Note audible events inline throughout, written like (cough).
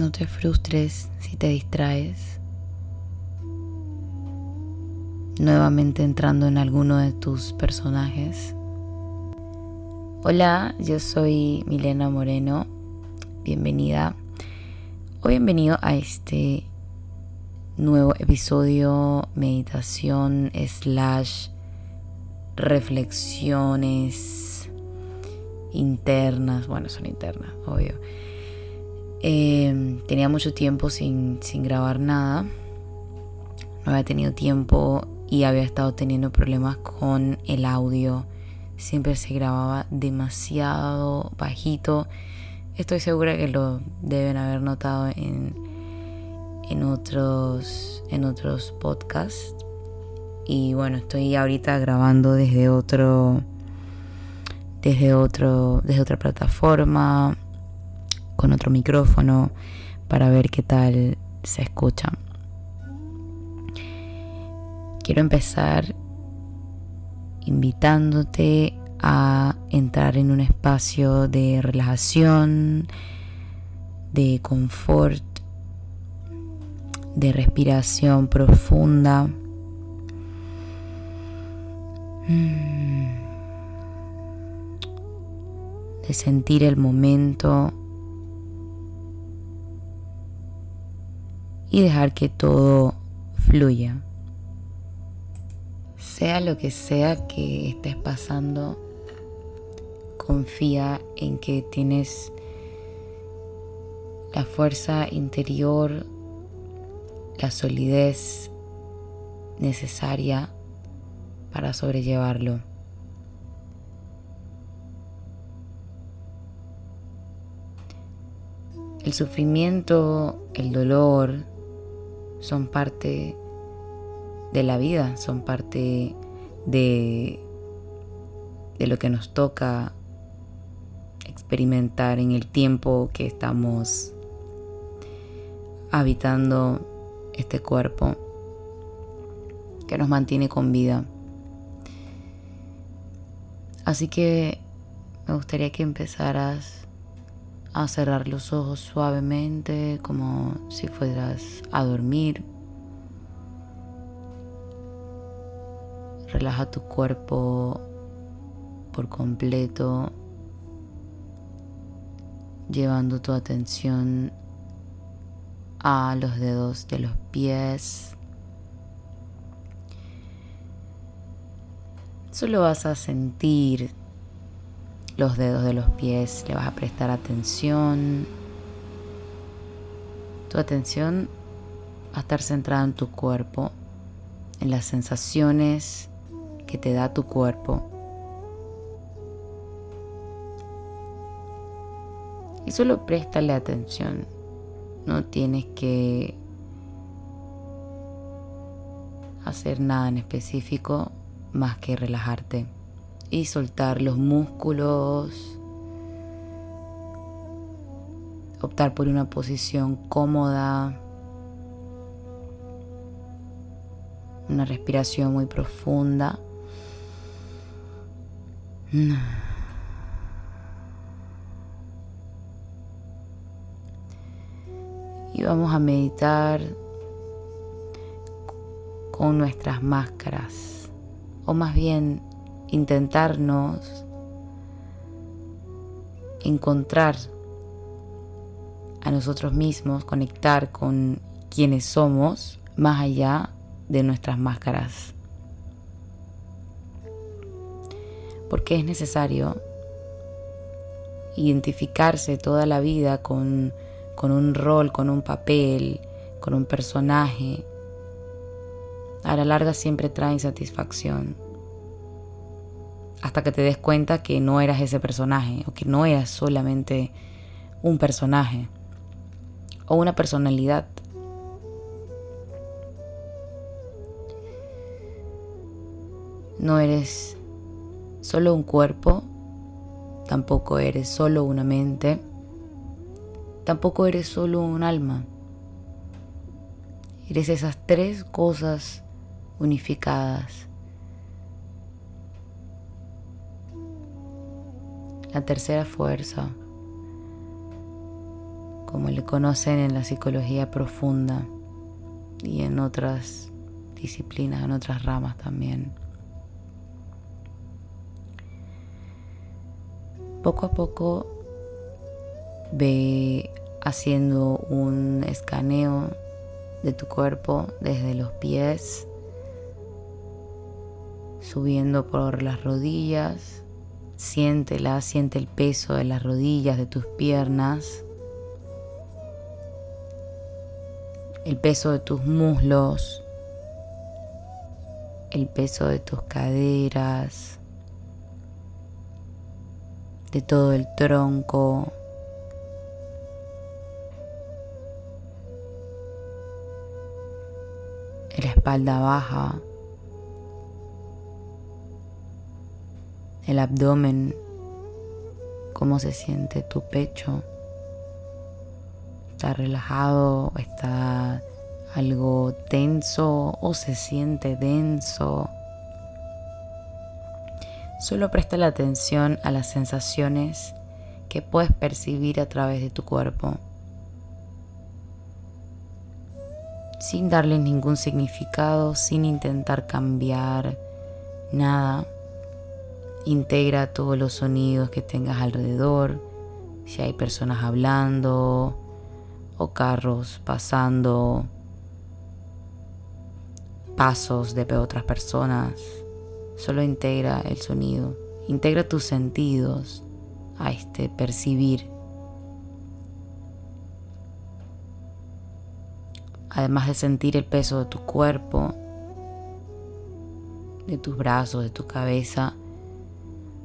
No te frustres si te distraes. Nuevamente entrando en alguno de tus personajes. Hola, yo soy Milena Moreno. Bienvenida o bienvenido a este nuevo episodio meditación slash reflexiones internas. Bueno, son internas, obvio Em, tenía mucho tiempo sin, sin grabar nada. No había tenido tiempo y había estado teniendo problemas con el audio. Siempre se grababa demasiado bajito. Estoy segura que lo deben haber notado en, en, otros, en otros podcasts. Y bueno, estoy ahorita grabando desde otro. Desde otro. Desde otra plataforma con otro micrófono para ver qué tal se escucha. Quiero empezar invitándote a entrar en un espacio de relajación, de confort, de respiración profunda. Mm. De sentir el momento y dejar que todo fluya. Sea lo que sea que estés pasando, confía en que tienes la fuerza interior, la solidez necesaria para sobrellevarlo. El sufrimiento, el dolor, son parte de la vida, son parte de, de lo que nos toca experimentar en el tiempo que estamos habitando este cuerpo que nos mantiene con vida. Así que me gustaría que empezaras a cerrar los ojos suavemente como si fueras a dormir. Relaja tu cuerpo por completo, llevando tu atención a los dedos de los pies. Solo vas a sentir los dedos de los pies, le vas a prestar atención. Tu atención va a estar centrada en tu cuerpo, en las sensaciones que te da tu cuerpo. Y solo préstale atención. No tienes que hacer nada en específico más que relajarte y soltar los músculos. Optar por una posición cómoda. Una respiración muy profunda. Y vamos a meditar con nuestras máscaras. O más bien intentarnos encontrar a nosotros mismos, conectar con quienes somos más allá de nuestras máscaras. Porque es necesario identificarse toda la vida con, con un rol, con un papel, con un personaje. A la larga siempre trae insatisfacción hasta que te des cuenta que no eras ese personaje o que no eras solamente un personaje o una personalidad. No eres solo un cuerpo, tampoco eres solo una mente, tampoco eres solo un alma. Eres esas tres cosas unificadas la tercera fuerza, como le conocen en la psicología profunda y en otras disciplinas, en otras ramas también. Poco a poco ve haciendo un escaneo de tu cuerpo desde los pies, subiendo por las rodillas, siéntela, siente el peso de las rodillas, de tus piernas, el peso de tus muslos, el peso de tus caderas, de todo el tronco. La espalda baja, el abdomen, cómo se siente tu pecho. ¿Está relajado? ¿Está algo tenso o se siente denso? Solo presta la atención a las sensaciones que puedes percibir a través de tu cuerpo, sin darle ningún significado, sin intentar cambiar nada. Integra todos los sonidos que tengas alrededor, si hay personas hablando o carros pasando, pasos de otras personas Solo integra el sonido, integra tus sentidos a este percibir. Además de sentir el peso de tu cuerpo, de tus brazos, de tu cabeza,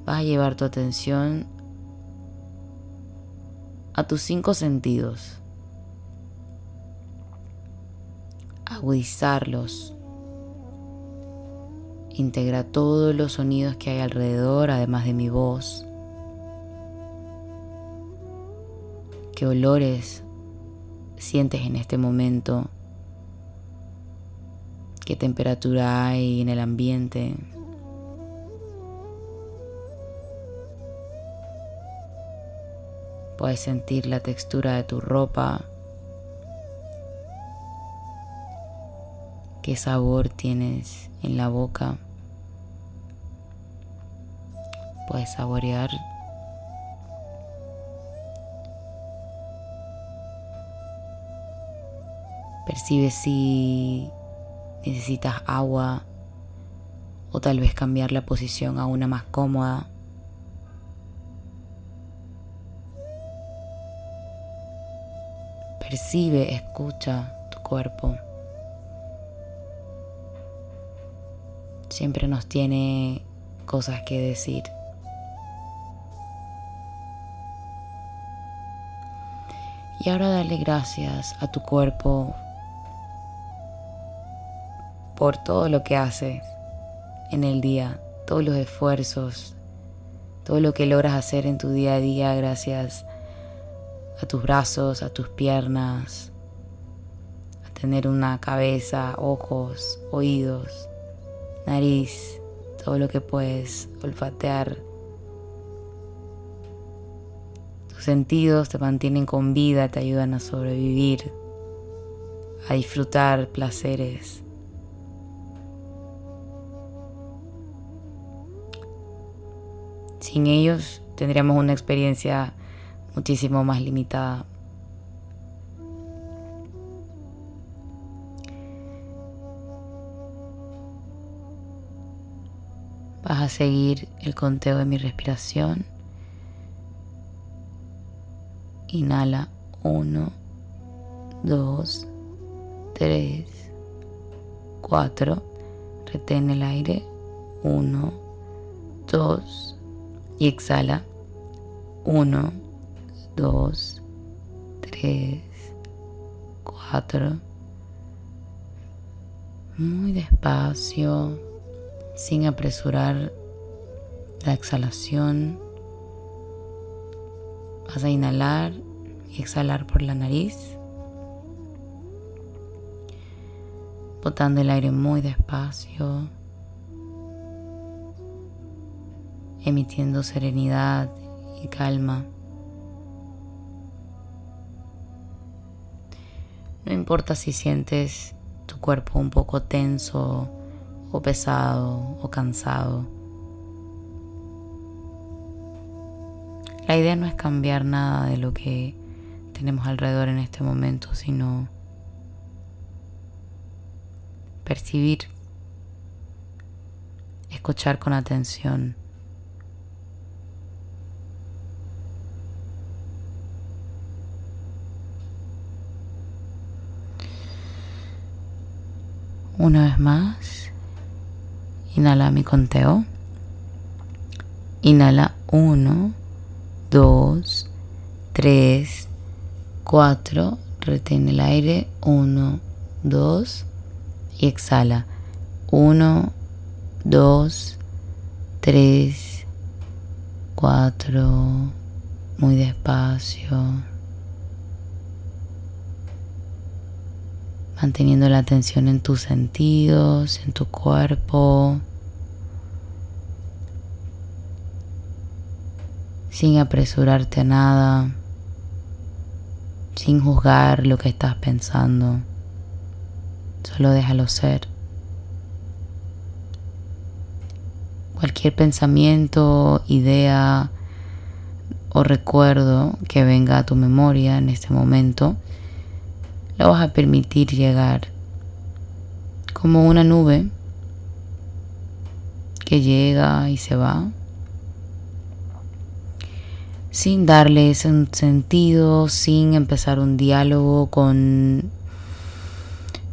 vas a llevar tu atención a tus cinco sentidos, agudizarlos Integra todos los sonidos que hay alrededor, además de mi voz. ¿Qué olores sientes en este momento? ¿Qué temperatura hay en el ambiente? Puedes sentir la textura de tu ropa. ¿Qué sabor tienes en la boca? puedes saborear. Percibe si necesitas agua o tal vez cambiar la posición a una más cómoda. Percibe, escucha tu cuerpo. Siempre nos tiene cosas que decir. Y ahora dale gracias a tu cuerpo por todo lo que haces en el día, todos los esfuerzos, todo lo que logras hacer en tu día a día gracias a tus brazos, a tus piernas, a tener una cabeza, ojos, oídos, nariz, todo lo que puedes olfatear sentidos te mantienen con vida, te ayudan a sobrevivir, a disfrutar placeres. Sin ellos tendríamos una experiencia muchísimo más limitada. Vas a seguir el conteo de mi respiración. Inhala 1, 2, 3, 4. Retén el aire. 1, 2. Y exhala. 1, 2, 3, 4. Muy despacio, sin apresurar la exhalación. Vas a inhalar y exhalar por la nariz, botando el aire muy despacio, emitiendo serenidad y calma. No importa si sientes tu cuerpo un poco tenso o pesado o cansado. La idea no es cambiar nada de lo que tenemos alrededor en este momento, sino percibir, escuchar con atención. Una vez más, inhala mi conteo. Inhala 1, 2, 3, 4. Retén el aire. 1, 2. Y exhala. 1, 2, 3, 4. Muy despacio. Manteniendo la atención en tus sentidos, en tu cuerpo, sin apresurarte a nada, sin juzgar lo que estás pensando, solo déjalo ser. Cualquier pensamiento, idea o recuerdo que venga a tu memoria en este momento, lo vas a permitir llegar como una nube que llega y se va sin darles un sentido, sin empezar un diálogo con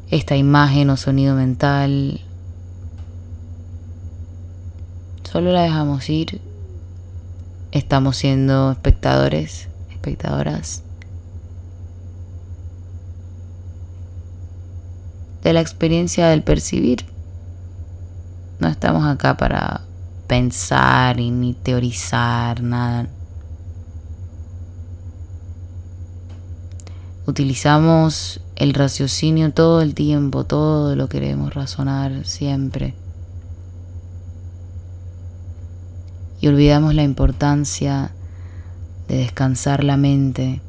esta imagen o sonido mental. Solo la dejamos ir. Estamos siendo espectadores, espectadoras de la experiencia del percibir. No estamos acá para pensar ni teorizar nada. Utilizamos el raciocinio todo el tiempo, todo lo queremos razonar siempre. Y olvidamos la importancia de descansar la mente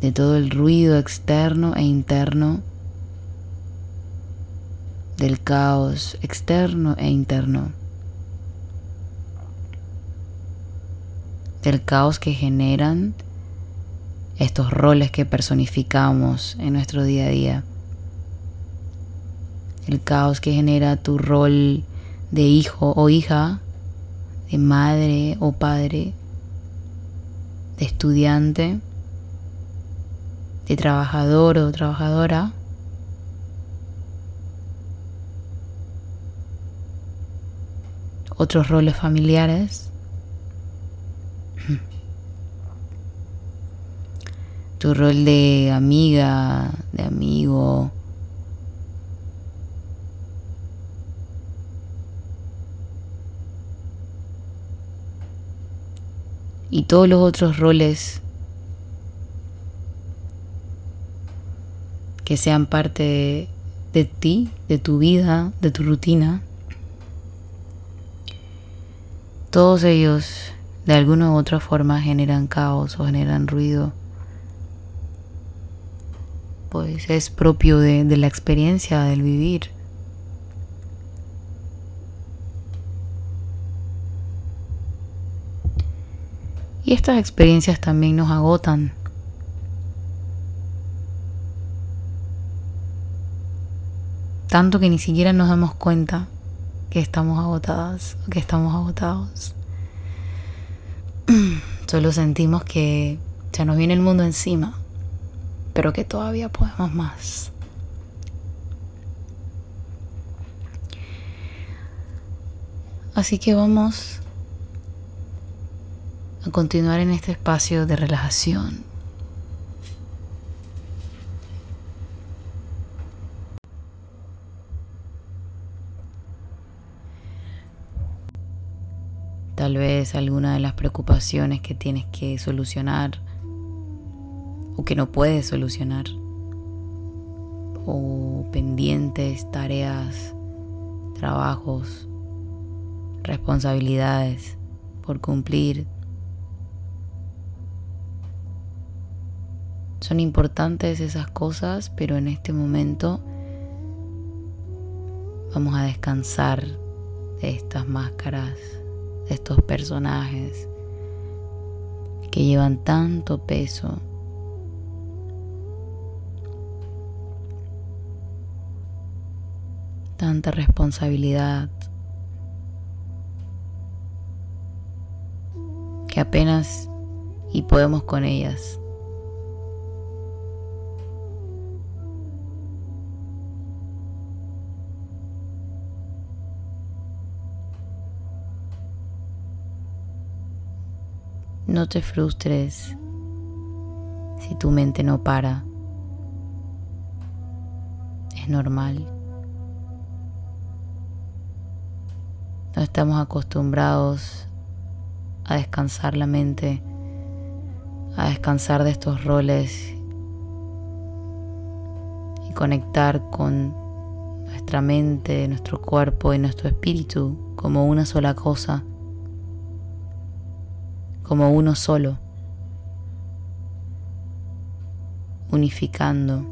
de todo el ruido externo e interno del caos externo e interno, del caos que generan estos roles que personificamos en nuestro día a día, el caos que genera tu rol de hijo o hija, de madre o padre, de estudiante, de trabajador o trabajadora, otros roles familiares. Tu rol de amiga, de amigo. Y todos los otros roles que sean parte de, ti, de tu vida, de tu rutina. Todos ellos de alguna u otra forma generan caos o generan ruido. Pues es propio de, la experiencia del vivir. Y estas experiencias también nos agotan. Tanto que ni siquiera nos damos cuenta que estamos agotadas, que estamos agotados. (clears throat) Solo sentimos que se nos viene el mundo encima, pero que todavía podemos más. Así que vamos a continuar en este espacio de relajación. tal vez alguna de las preocupaciones que tienes que solucionar o que no puedes solucionar o pendientes, tareas, trabajos, responsabilidades por cumplir. Son importantes esas cosas, pero en este momento vamos a descansar de estas máscaras, estos personajes que llevan tanto peso. tanta responsabilidad, que apenas y podemos con ellas. No te frustres si tu mente no para. Es normal. No estamos acostumbrados a descansar la mente, a descansar de estos roles y conectar con nuestra mente, nuestro cuerpo y nuestro espíritu como una sola cosa, como uno solo, unificando,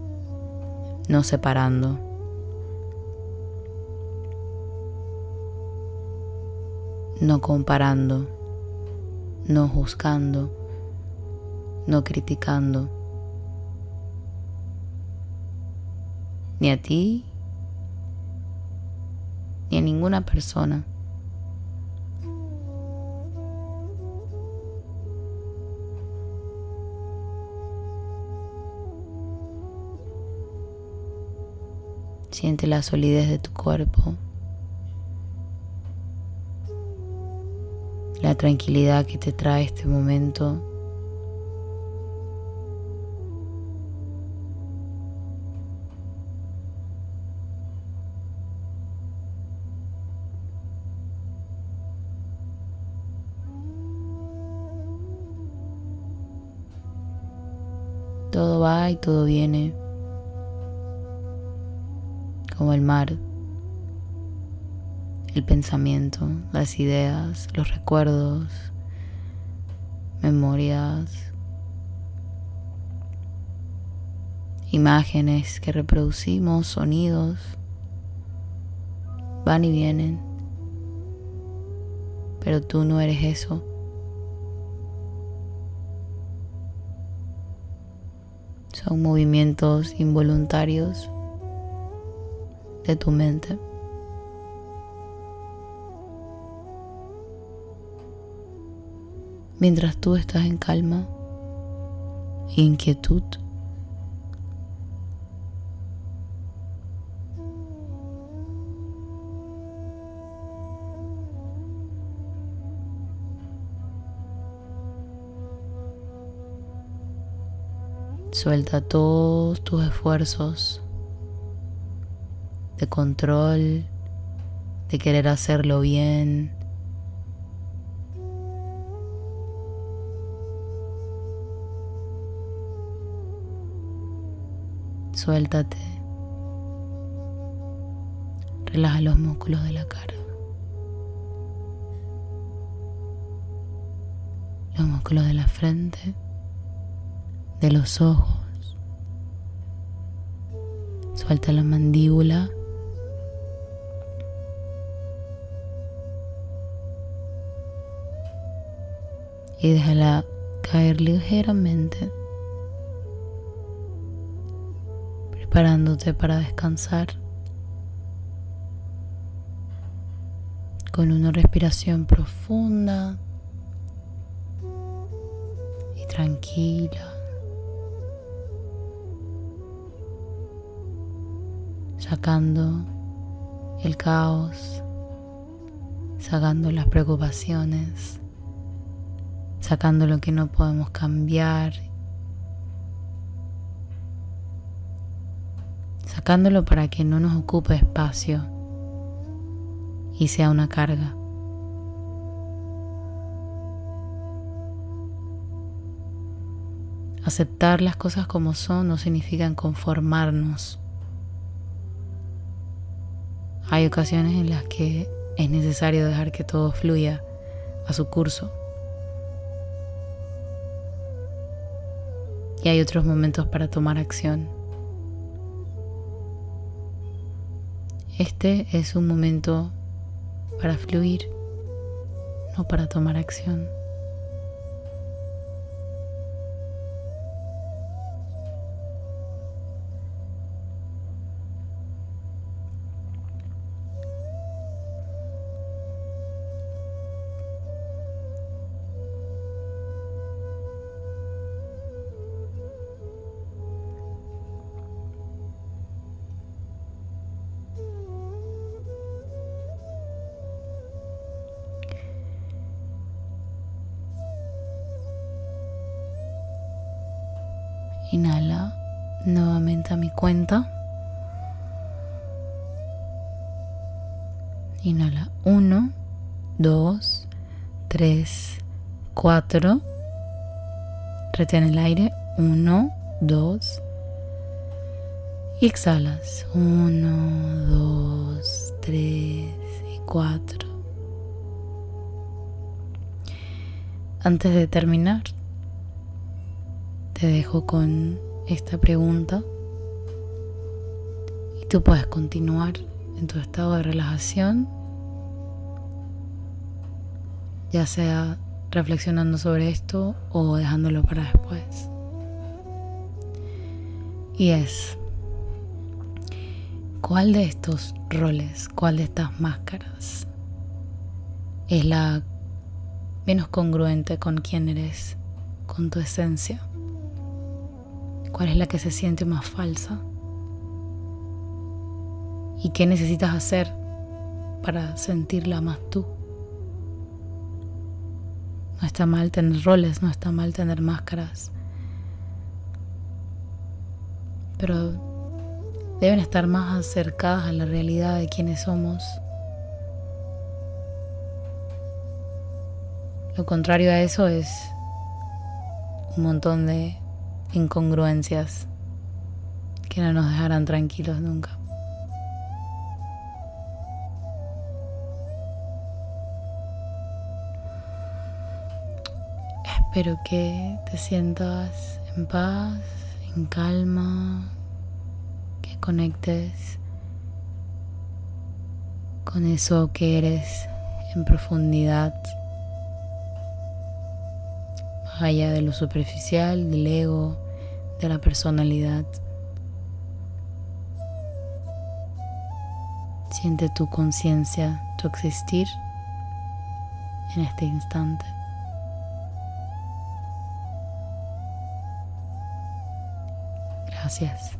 no separando. no comparando no juzgando, no criticando, ni a ti, ni a ninguna persona. Siente la solidez de tu cuerpo. la tranquilidad que te trae este momento. Todo va y todo viene, el mar. El pensamiento, las ideas, los recuerdos, memorias, imágenes que reproducimos, sonidos, van y vienen, pero tú no eres eso. Son movimientos involuntarios de tu mente. mientras tú estás en calma e inquietud. Suelta todos tus esfuerzos de control, de querer hacerlo bien, Suéltate. Relaja los músculos de la cara. Los músculos de la frente, de los ojos. Suelta la mandíbula. Y déjala caer ligeramente preparándote para descansar con una respiración profunda y tranquila. Sacando el caos, sacando las preocupaciones, sacando lo que no podemos cambiar sacándolo para que no nos ocupe espacio y sea una carga. Aceptar las cosas como son no significa conformarnos. Hay ocasiones en las que es necesario dejar que todo fluya a su curso. Hay otros momentos para tomar acción. Este es un momento para fluir, no para tomar acción. Inhala nuevamente a mi cuenta. Inhala 1, 2, 3, 4. Retén el aire. 1, 2. Y exhalas. 1, 2, 3 y 4. Antes de terminar, te dejo con esta pregunta y tú puedes continuar en tu estado de relajación, ya sea reflexionando sobre esto o dejándolo para después. Y es, ¿cuál de estos roles, cuál de estas máscaras es la menos congruente con quién eres, con tu esencia? Cuál es la que se siente más falsa y qué necesitas hacer para sentirla más tú. No está mal tener roles, no está mal tener máscaras, pero deben estar más acercadas a la realidad de quienes somos. Lo contrario a eso es un montón de incongruencias que no nos dejarán tranquilos nunca. Espero que te sientas en paz, en calma, que conectes con eso que eres en profundidad allá de lo superficial, del ego, de la personalidad. Siente tu conciencia, tu existir en este instante. Gracias.